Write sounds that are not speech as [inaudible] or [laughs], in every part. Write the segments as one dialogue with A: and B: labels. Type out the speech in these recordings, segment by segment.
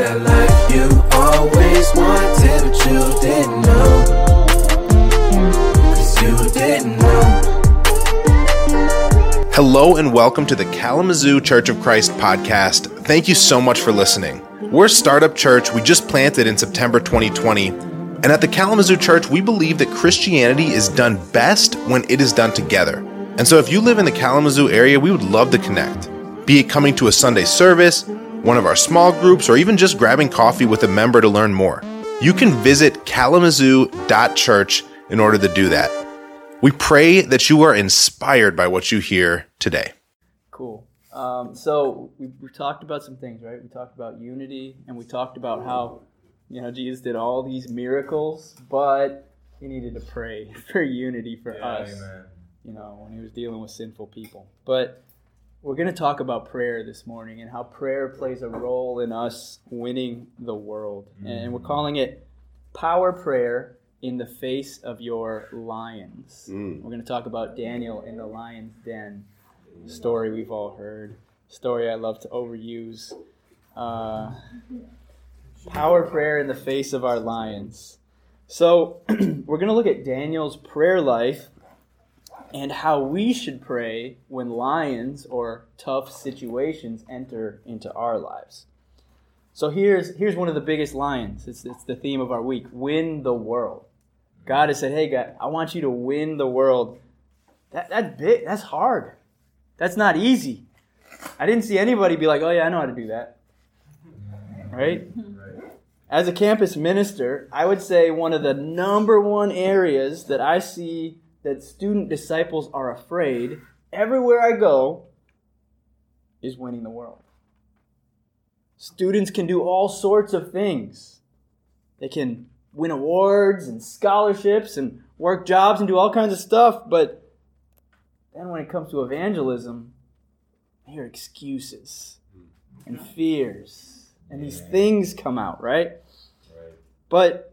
A: that life you always wanted, but you didn't know. Cause you didn't know.
B: Hello and welcome to the Kalamazoo Church of Christ podcast. Thank you so much for listening. We're a startup church we just planted in September 2020. And at the Kalamazoo Church, we believe that Christianity is done best when it is done together. And so if you live in the Kalamazoo area, we would love to connect. Be it coming to a Sunday service, one of our small groups, or even just grabbing coffee with a member to learn more. You can visit kalamazoo.church in order to do that. We pray that you are inspired by what you hear today.
C: Cool. Um, so we, we talked about some things, right? We talked about unity, and we talked about how you know Jesus did all these miracles, but he needed to pray [laughs] for unity for
D: Yeah,
C: us.
D: amen.
C: You know, when he was dealing with sinful people. But we're going to talk about prayer this morning and how prayer plays a role in us winning the world, and we're mm. calling it power prayer in the face of your lions. Mm. We're going to talk about Daniel in the lion's den mm. story we've all heard, story I love to overuse. Uh, power prayer in the face of our lions. So, [clears throat] we're going to look at Daniel's prayer life and how we should pray when lions or tough situations enter into our lives. So, here's, here's one of the biggest lions. It's, it's the theme of our week win the world. God has said, hey, God, I want you to win the world. That, that's big. That's hard. That's not easy. I didn't see anybody be like, oh, yeah, I know how to do that. Right? As a campus minister, I would say one of the number one areas that I see that student disciples are afraid everywhere I go is winning the world. Students can do all sorts of things. They can win awards and scholarships and work jobs and do all kinds of stuff, but then when it comes to evangelism, I hear excuses and fears, and these things come out, right?
D: Right.
C: But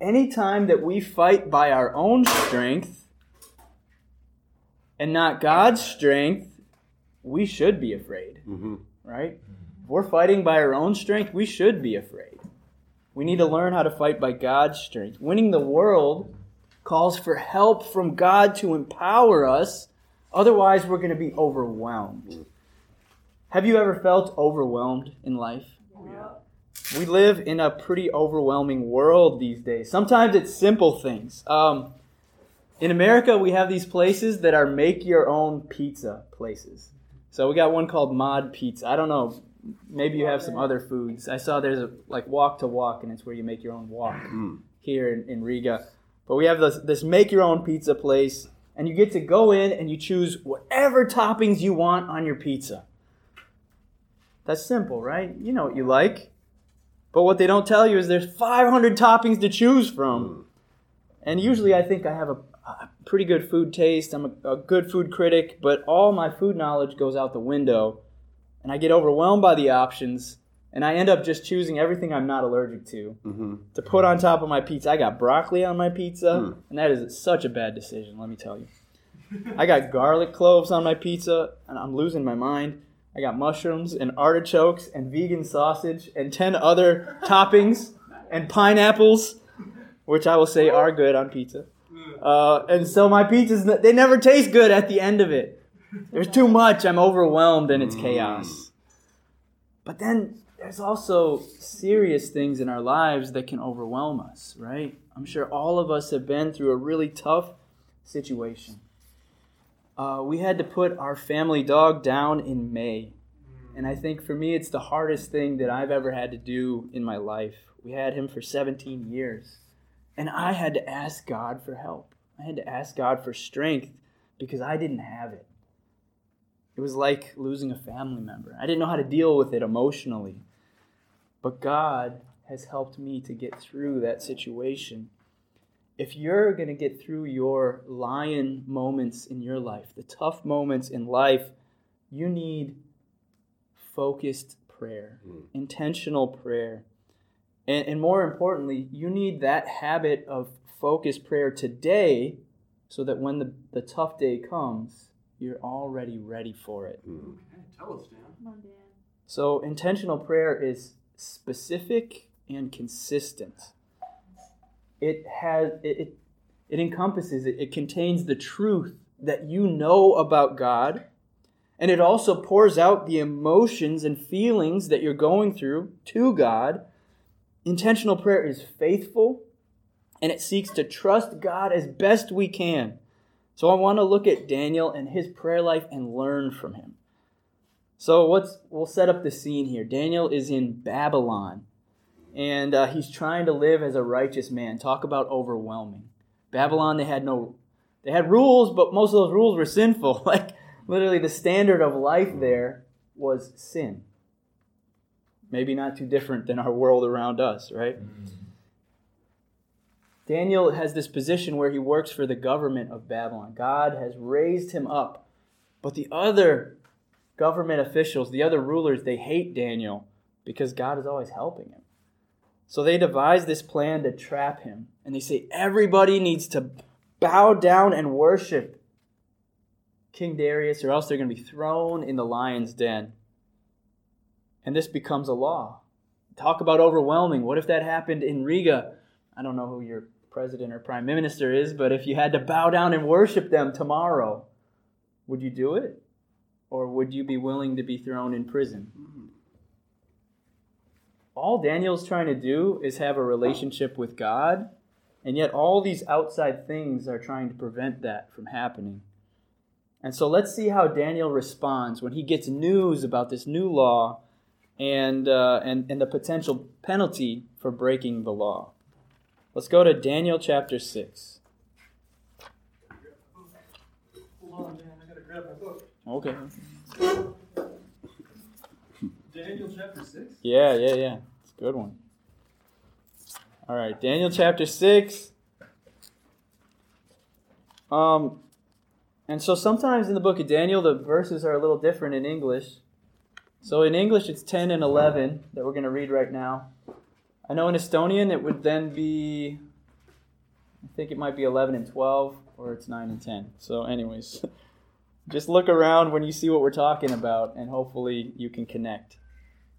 C: anytime that we fight by our own strength and not God's strength, we should be afraid, mm-hmm. right? If we're fighting by our own strength, we should be afraid. We need to learn how to fight by God's strength. Winning the world calls for help from God to empower us. Otherwise, we're going to be overwhelmed. Mm. Have you ever felt overwhelmed in life? We live in a pretty overwhelming world these days. Sometimes it's simple things. Um, in America, we have these places that are make your own pizza places. So we got one called Mod Pizza. I don't know. Maybe you have some other foods. I saw there's a like Wok to Walk, and it's where you make your own wok here in, in Riga. But we have this, this make your own pizza place, and you get to go in and you choose whatever toppings you want on your pizza. That's simple, right? You know what you like. But what they don't tell you is there's 500 toppings to choose from. Hmm. And usually I think I have a, a pretty good food taste. I'm a, a good food critic, but all my food knowledge goes out the window. And I get overwhelmed by the options. And I end up just choosing everything I'm not allergic to mm-hmm. to put on top of my pizza. I got broccoli on my pizza, hmm. and that is such a bad decision, let me tell you. I got garlic cloves on my pizza, and I'm losing my mind. I got mushrooms and artichokes and vegan sausage and 10 other toppings and pineapples, which I will say are good on pizza. Uh, and so my pizzas, they never taste good at the end of it. There's too much. I'm overwhelmed and it's chaos. But then there's also serious things in our lives that can overwhelm us, right? I'm sure all of us have been through a really tough situation. Uh, we had to put our family dog down in May. And I think for me, it's the hardest thing that I've ever had to do in my life. We had him for 17 years. And I had to ask God for help. I had to ask God for strength because I didn't have it. It was like losing a family member. I didn't know how to deal with it emotionally. But God has helped me to get through that situation. If you're going to get through your lion moments in your life, the tough moments in life, you need focused prayer, hmm. intentional prayer. And, and more importantly, you need that habit of focused prayer today so that when the, the tough day comes, you're already ready for it. Hmm.
D: Okay, Tell us, Dan.
C: So, intentional prayer is specific and consistent. It has it, it, encompasses it, it contains the truth that you know about God, and it also pours out the emotions and feelings that you're going through to God. Intentional prayer is faithful and it seeks to trust God as best we can. So I want to look at Daniel and his prayer life and learn from him. So what's we'll set up the scene here. Daniel is in Babylon, and uh, he's trying to live as a righteous man. Talk about overwhelming. Babylon, they had no, they had rules, but most of those rules were sinful. [laughs] like literally, the standard of life there was sin. Maybe not too different than our world around us, right? Mm-hmm. Daniel has this position where he works for the government of Babylon. God has raised him up. But the other government officials, the other rulers, they hate Daniel because God is always helping him. So they devise this plan to trap him. And they say everybody needs to bow down and worship King Darius, or else they're going to be thrown in the lion's den. And this becomes a law. Talk about overwhelming. What if that happened in Riga? I don't know who your president or prime minister is, but if you had to bow down and worship them tomorrow, would you do it? Or would you be willing to be thrown in prison? All Daniel's trying to do is have a relationship with God, and yet all these outside things are trying to prevent that from happening. And so let's see how Daniel responds when he gets news about this new law and, uh, and, and the potential penalty for breaking the law. Let's go to Daniel chapter 6. Okay.
D: Daniel chapter 6?
C: Yeah, yeah, yeah. It's a good one. All right, Daniel chapter 6. Um, and so sometimes in the book of Daniel, the verses are a little different in English. So in English, it's 10 and 11 that we're going to read right now. I know in Estonian it would then be, I think it might be 11 and 12, or it's 9 and 10. So, anyways, [laughs] just look around when you see what we're talking about, and hopefully you can connect.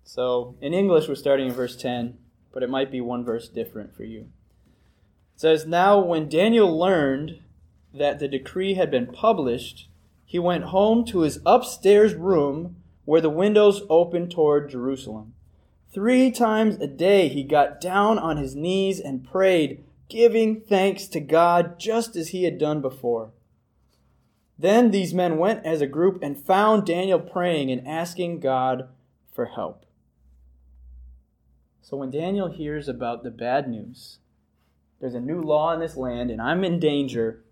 C: So, in English, we're starting in verse 10, but it might be one verse different for you. It says, Now when Daniel learned that the decree had been published, he went home to his upstairs room where the windows opened toward Jerusalem. Three times a day he got down on his knees and prayed, giving thanks to God just as he had done before. Then these men went as a group and found Daniel praying and asking God for help. So when Daniel hears about the bad news, there's a new law in this land and I'm in danger,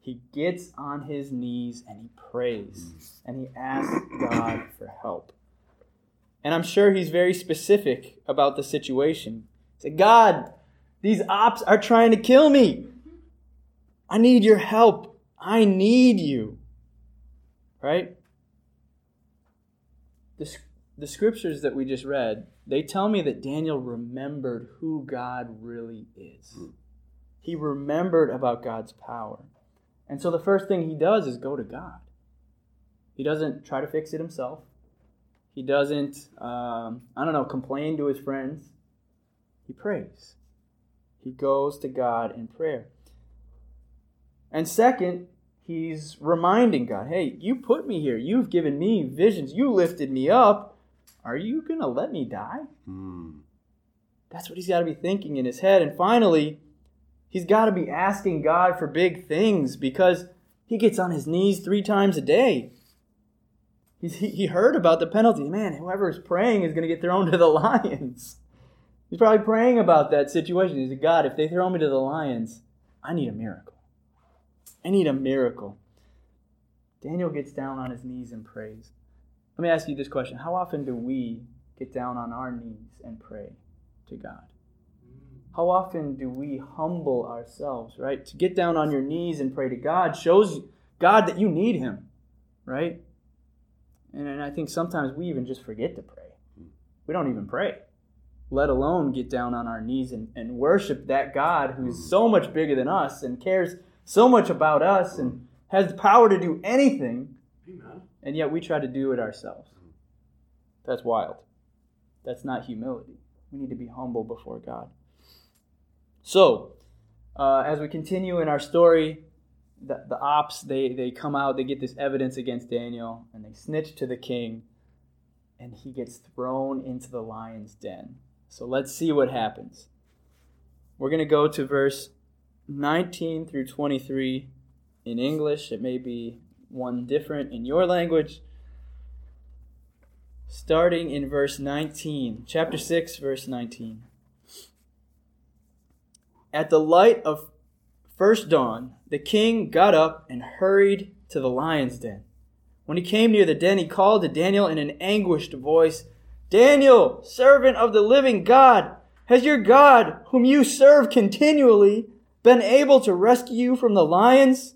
C: he gets on his knees and he prays and he asks God for help. And I'm sure he's very specific about the situation. He said, God, these ops are trying to kill me. I need your help. I need you. Right? The, the scriptures that we just read, they tell me that Daniel remembered who God really is. He remembered about God's power. And so the first thing he does is go to God. He doesn't try to fix it himself. He doesn't, um, I don't know, complain to his friends. He prays. He goes to God in prayer. And second, he's reminding God, hey, you put me here. You've given me visions. You lifted me up. Are you going to let me die? Hmm. That's what he's got to be thinking in his head. And finally, he's got to be asking God for big things because he gets on his knees three times a day. He, he heard about the penalty. Man, whoever is praying is going to get thrown to the [laughs] lions. He's probably praying about that situation. He said, God, if they throw me to the lions, I need a miracle. I need a miracle. Daniel gets down on his knees and prays. Let me ask you this question How often do we get down on our knees and pray to God? How often do we humble ourselves, right? To get down on your knees and pray to God shows God that you need Him, right? And, and I think sometimes we even just forget to pray. We don't even pray, let alone get down on our knees and, and worship that God who's so much bigger than us and cares so much about us and has the power to do anything. And yet we try to do it ourselves. That's wild. That's not humility. We need to be humble before God. So, uh, as we continue in our story, the, the ops they, they come out, they get this evidence against Daniel, and they snitch to the king, and he gets thrown into the lion's den. So let's see what happens. We're going to go to verse 19 through 23 in English. It may be one different in your language. Starting in verse 19, chapter 6, verse 19. At the light of first dawn, the king got up and hurried to the lion's den. When he came near the den, he called to Daniel in an anguished voice Daniel, servant of the living God, has your God, whom you serve continually, been able to rescue you from the lions?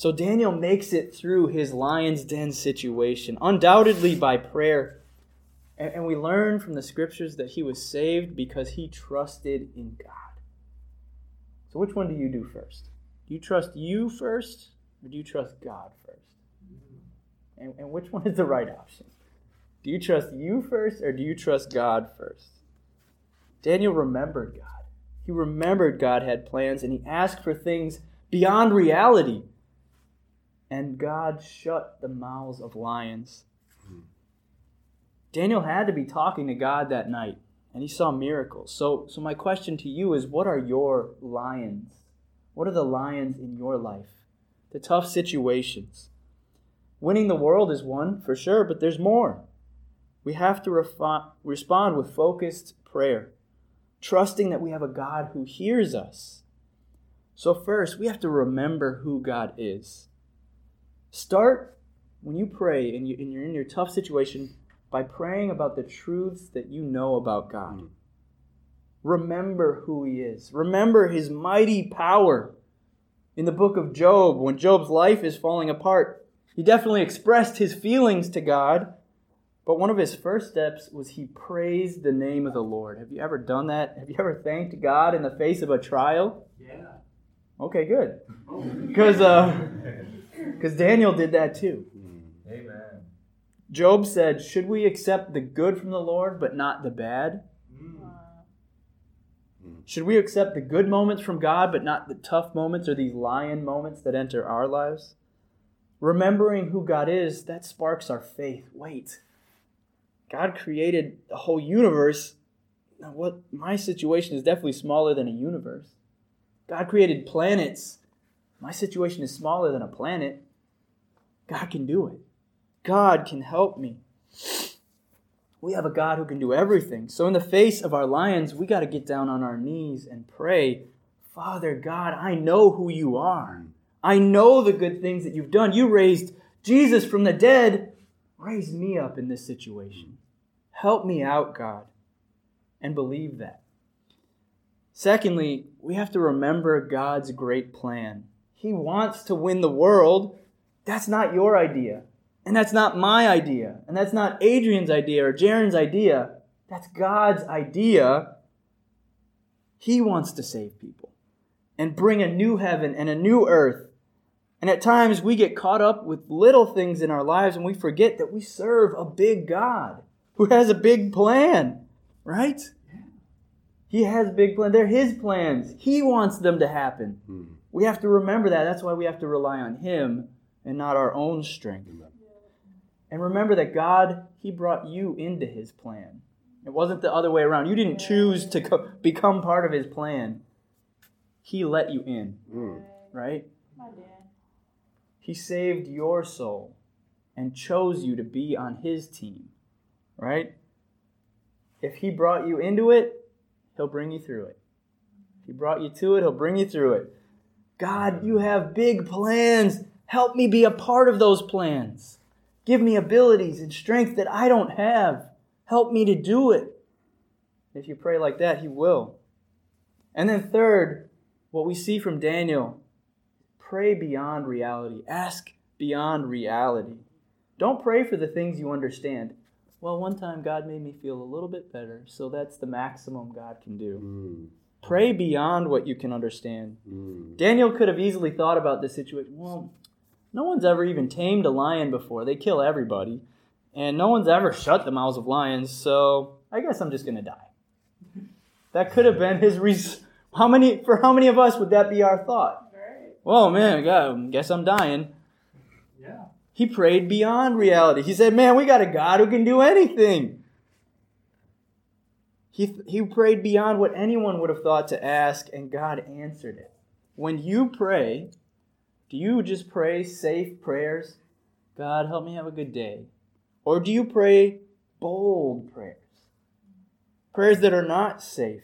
C: So Daniel makes it through his lion's den situation, undoubtedly by prayer. And, we learn from the scriptures that he was saved because he trusted in God. So, which one do you do first? Do you trust you first, or do you trust God first? And, and which one is the right option? Do you trust you first, or do you trust God first? Daniel remembered God. He remembered God had plans, and he asked for things beyond reality and God shut the mouths of lions. Hmm. Daniel had to be talking to God that night, and he saw miracles. So, so my question to you is what are your lions? What are the lions in your life? The tough situations. Winning the world is one, for sure, but there's more. We have to respond with focused prayer, trusting that we have a God who hears us. So, first, we have to remember who God is. Start when you pray and, you, and you're in your tough situation by praying about the truths that you know about God. Mm. Remember who He is. Remember His mighty power. In the book of Job, when Job's life is falling apart, he definitely expressed his feelings to God, but one of his first steps was he praised the name of the Lord. Have you ever done that? Have you ever thanked God in the face of a trial?
D: Yeah.
C: Okay, good. [laughs] Because uh, because Daniel did that too. Mm-hmm.
D: Amen.
C: Job said, Should we accept the good from the Lord, but not the bad? Mm. Mm. Should we accept the good moments from God, but not the tough moments or these lion moments that enter our lives? Remembering who God is, that sparks our faith. Wait, God created the whole universe. Now, what my situation is definitely smaller than a universe. God created planets my situation is smaller than a planet. God can do it. God can help me. We have a God who can do everything. So, in the face of our lions, we got to get down on our knees and pray Father God, I know who you are. I know the good things that you've done. You raised Jesus from the dead. Raise me up in this situation. Help me out, God, and believe that. Secondly, we have to remember God's great plan. He wants to win the world. That's not your idea. And that's not my idea. And that's not Adrian's idea or Jaren's idea. That's God's idea. He wants to save people and bring a new heaven and a new earth. And at times we get caught up with little things in our lives and we forget that we serve a big God who has a big plan, right? He has a big plans. They're his plans. He wants them to happen. Hmm. We have to remember that. That's why we have to rely on Him and not our own strength. And remember that God, He brought you into His plan. It wasn't the other way around. You didn't choose to co- become part of His plan, He let you in. Mm. Right? He saved your soul and chose you to be on His team. Right? If He brought you into it, He'll bring you through it. If He brought you to it, He'll bring you through it. God, you have big plans. Help me be a part of those plans. Give me abilities and strength that I don't have. Help me to do it. If you pray like that, He will. And then, third, what we see from Daniel pray beyond reality, ask beyond reality. Don't pray for the things you understand. Well, one time God made me feel a little bit better, so that's the maximum God can do.
E: Mm.
C: Pray beyond what you can understand.
E: Mm.
C: Daniel could have easily thought about this situation. Well, no one's ever even tamed a lion before. They kill everybody. And no one's ever shut the mouths of lions, so I guess I'm just going to die. That could have been his reason. How many for how many of us would that be our thought? Well, man, God, guess I'm dying.
D: Yeah.
C: He prayed beyond reality. He said, "Man, we got a God who can do anything." He he prayed beyond what anyone would have thought to ask, and God answered it. When you pray, do you just pray safe prayers? God, help me have a good day. Or do you pray bold prayers? Prayers that are not safe.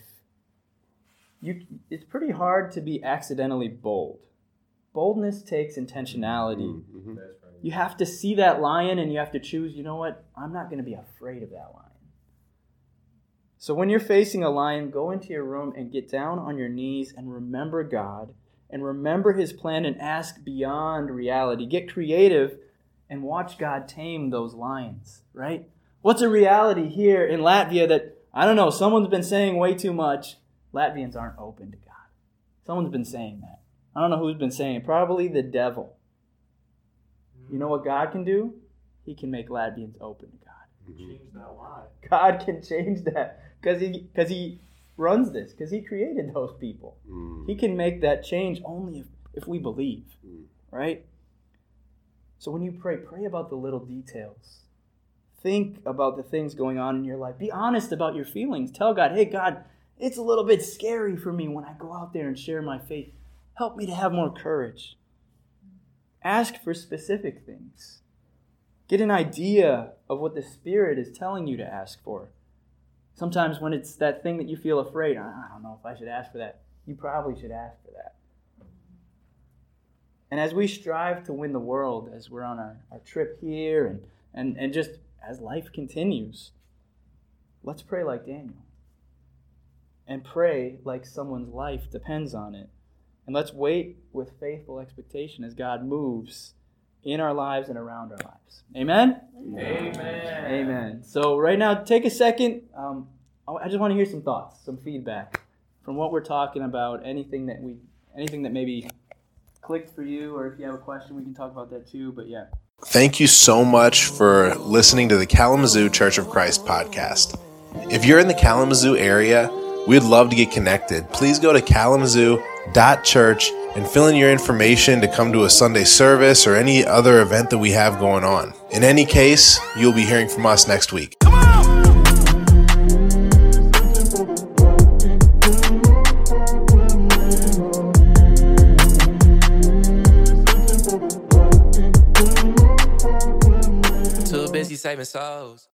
C: You, it's pretty hard to be accidentally bold. Boldness takes intentionality.
E: Mhm.
C: You have to see that lion and you have to choose, you know what? I'm not going to be afraid of that lion. So when you're facing a lion, go into your room and get down on your knees and remember God and remember his plan and ask beyond reality. Get creative and watch God tame those lions, right? What's a reality here in Latvia that, I don't know, someone's been saying way too much? Latvians aren't open to God. Someone's been saying that. I don't know who's been saying it. Probably the devil. You know what God can do? He can make Latvians open to God.
D: He can change that lie.
C: God can change that because he because he runs this because he created those people.
E: Mm.
C: He can make that change only if, if we believe,
E: Mm.
C: right? So when you pray, pray about the little details. Think about the things going on in your life. Be honest about your feelings. Tell God, hey, God, it's a little bit scary for me when I go out there and share my faith. Help me to have more courage. Ask for specific things. Get an idea of what the Spirit is telling you to ask for. Sometimes when it's that thing that you feel afraid, I don't know if I should ask for that. You probably should ask for that. And as we strive to win the world, as we're on our, our trip here, and, and, and just as life continues, let's pray like Daniel. And pray like someone's life depends on it. And let's wait with faithful expectation as God moves in our lives and around our lives. Amen?
D: Amen.
C: Amen. So right now, take a second. Um, I I just want to hear some thoughts, some feedback from what we're talking about. Anything that we, anything that maybe clicked for you, or if you have a question, we can talk about that too. But yeah.
B: Thank you so much for listening to the Kalamazoo Church of Christ podcast. If you're in the Kalamazoo area, we'd love to get connected. Please go to kalamazoo.church and fill in your information to come to a Sunday service or any other event that we have going on. In any case, you'll be hearing from us next week.
F: Too busy saving souls.